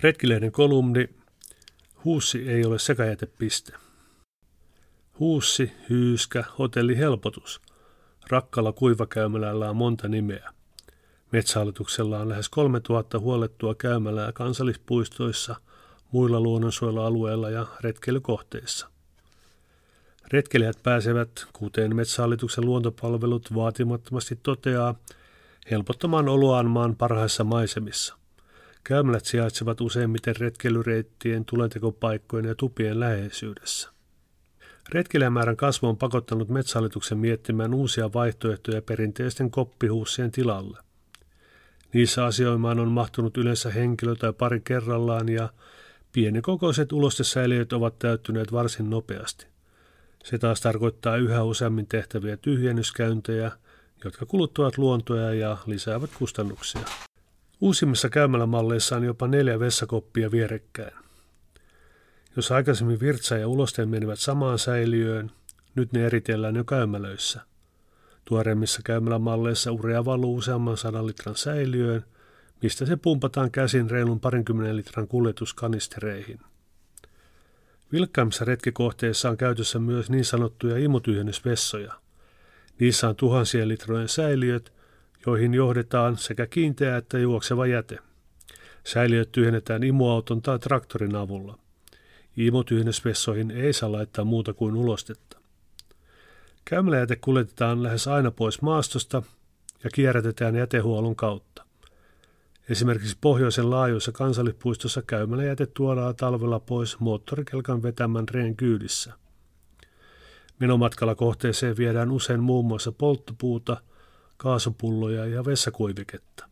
Retkilehden kolumni Huussi ei ole sekajätepiste. Huussi, Hyyskä, Hotelli Helpotus. Rakkalla kuivakäymälällä on monta nimeä. Metsähallituksella on lähes 3000 huolettua käymälää kansallispuistoissa, muilla luonnonsuojelualueilla ja retkeilykohteissa. Retkeilijät pääsevät, kuten Metsähallituksen luontopalvelut vaatimattomasti toteaa, helpottamaan oloaan maan parhaissa maisemissa. Käymälät sijaitsevat useimmiten retkeilyreittien, tulentekopaikkojen ja tupien läheisyydessä. Retkeilijämäärän kasvu on pakottanut Metsähallituksen miettimään uusia vaihtoehtoja perinteisten koppihuussien tilalle. Niissä asioimaan on mahtunut yleensä henkilö tai pari kerrallaan ja pienikokoiset ulostesäiliöt ovat täyttyneet varsin nopeasti. Se taas tarkoittaa yhä useammin tehtäviä tyhjennyskäyntejä, jotka kuluttavat luontoja ja lisäävät kustannuksia. Uusimmissa käymälämalleissa on jopa neljä vessakoppia vierekkäin. Jos aikaisemmin virtsa ja ulosteen menivät samaan säiliöön, nyt ne eritellään jo käymälöissä. Tuoreimmissa käymälämalleissa urea valuu useamman sadan litran säiliöön, mistä se pumpataan käsin reilun parinkymmenen litran kuljetuskanistereihin. Vilkkaimmissa retkikohteissa on käytössä myös niin sanottuja imutyhjennysvessoja. Niissä on tuhansien litrojen säiliöt, joihin johdetaan sekä kiinteä että juokseva jäte. Säiliöt tyhjennetään imuauton tai traktorin avulla. Imutyhjennysvessoihin ei saa laittaa muuta kuin ulostetta. Käymäläjäte kuljetetaan lähes aina pois maastosta ja kierrätetään jätehuollon kautta. Esimerkiksi pohjoisen laajuissa kansallispuistossa käymäläjäte tuodaan talvella pois moottorikelkan vetämän reen kyydissä. Menomatkalla kohteeseen viedään usein muun muassa polttopuuta, kaasupulloja ja vessakuiviketta.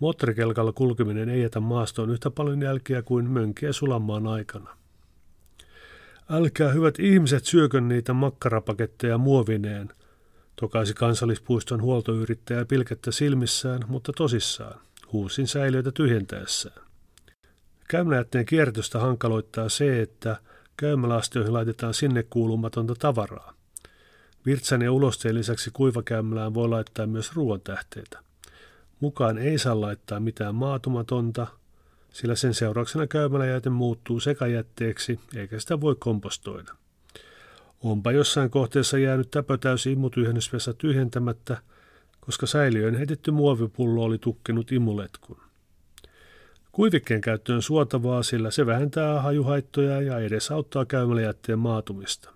Moottorikelkalla kulkeminen ei jätä maastoon yhtä paljon jälkiä kuin mönkiä sulamaan aikana. Älkää hyvät ihmiset syökö niitä makkarapaketteja muovineen, tokaisi kansallispuiston huoltoyrittäjä pilkettä silmissään, mutta tosissaan huusin säiliöitä tyhjentäessään. Käymäläjätteen kierrätystä hankaloittaa se, että käymäläastioihin laitetaan sinne kuulumatonta tavaraa. Virtsan ja ulosteen lisäksi kuivakäymälään voi laittaa myös ruoantähteitä. Mukaan ei saa laittaa mitään maatumatonta, sillä sen seurauksena käymäläjäte muuttuu sekajätteeksi eikä sitä voi kompostoida. Onpa jossain kohteessa jäänyt täpötäysi imutyhjennysvessa tyhjentämättä – koska säiliöön heitetty muovipullo oli tukkinut imuletkun. Kuivikkeen käyttö on suotavaa, sillä se vähentää hajuhaittoja ja edesauttaa käymäläjätteen maatumista.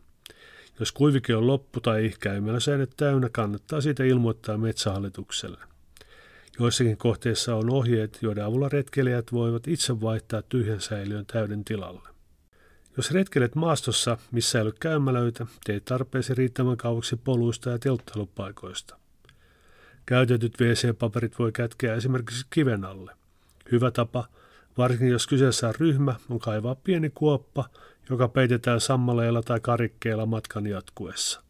Jos kuivike on loppu tai käymäläsäännöt täynnä, kannattaa siitä ilmoittaa metsähallitukselle. Joissakin kohteissa on ohjeet, joiden avulla retkeilijät voivat itse vaihtaa tyhjän säiliön täyden tilalle. Jos retkelet maastossa, missä ei ole käymälöitä, teet tarpeesi riittävän kauaksi poluista ja telttailupaikoista. Käytetyt WC-paperit voi kätkeä esimerkiksi kiven alle. Hyvä tapa, varsinkin jos kyseessä on ryhmä, on kaivaa pieni kuoppa, joka peitetään sammaleilla tai karikkeella matkan jatkuessa.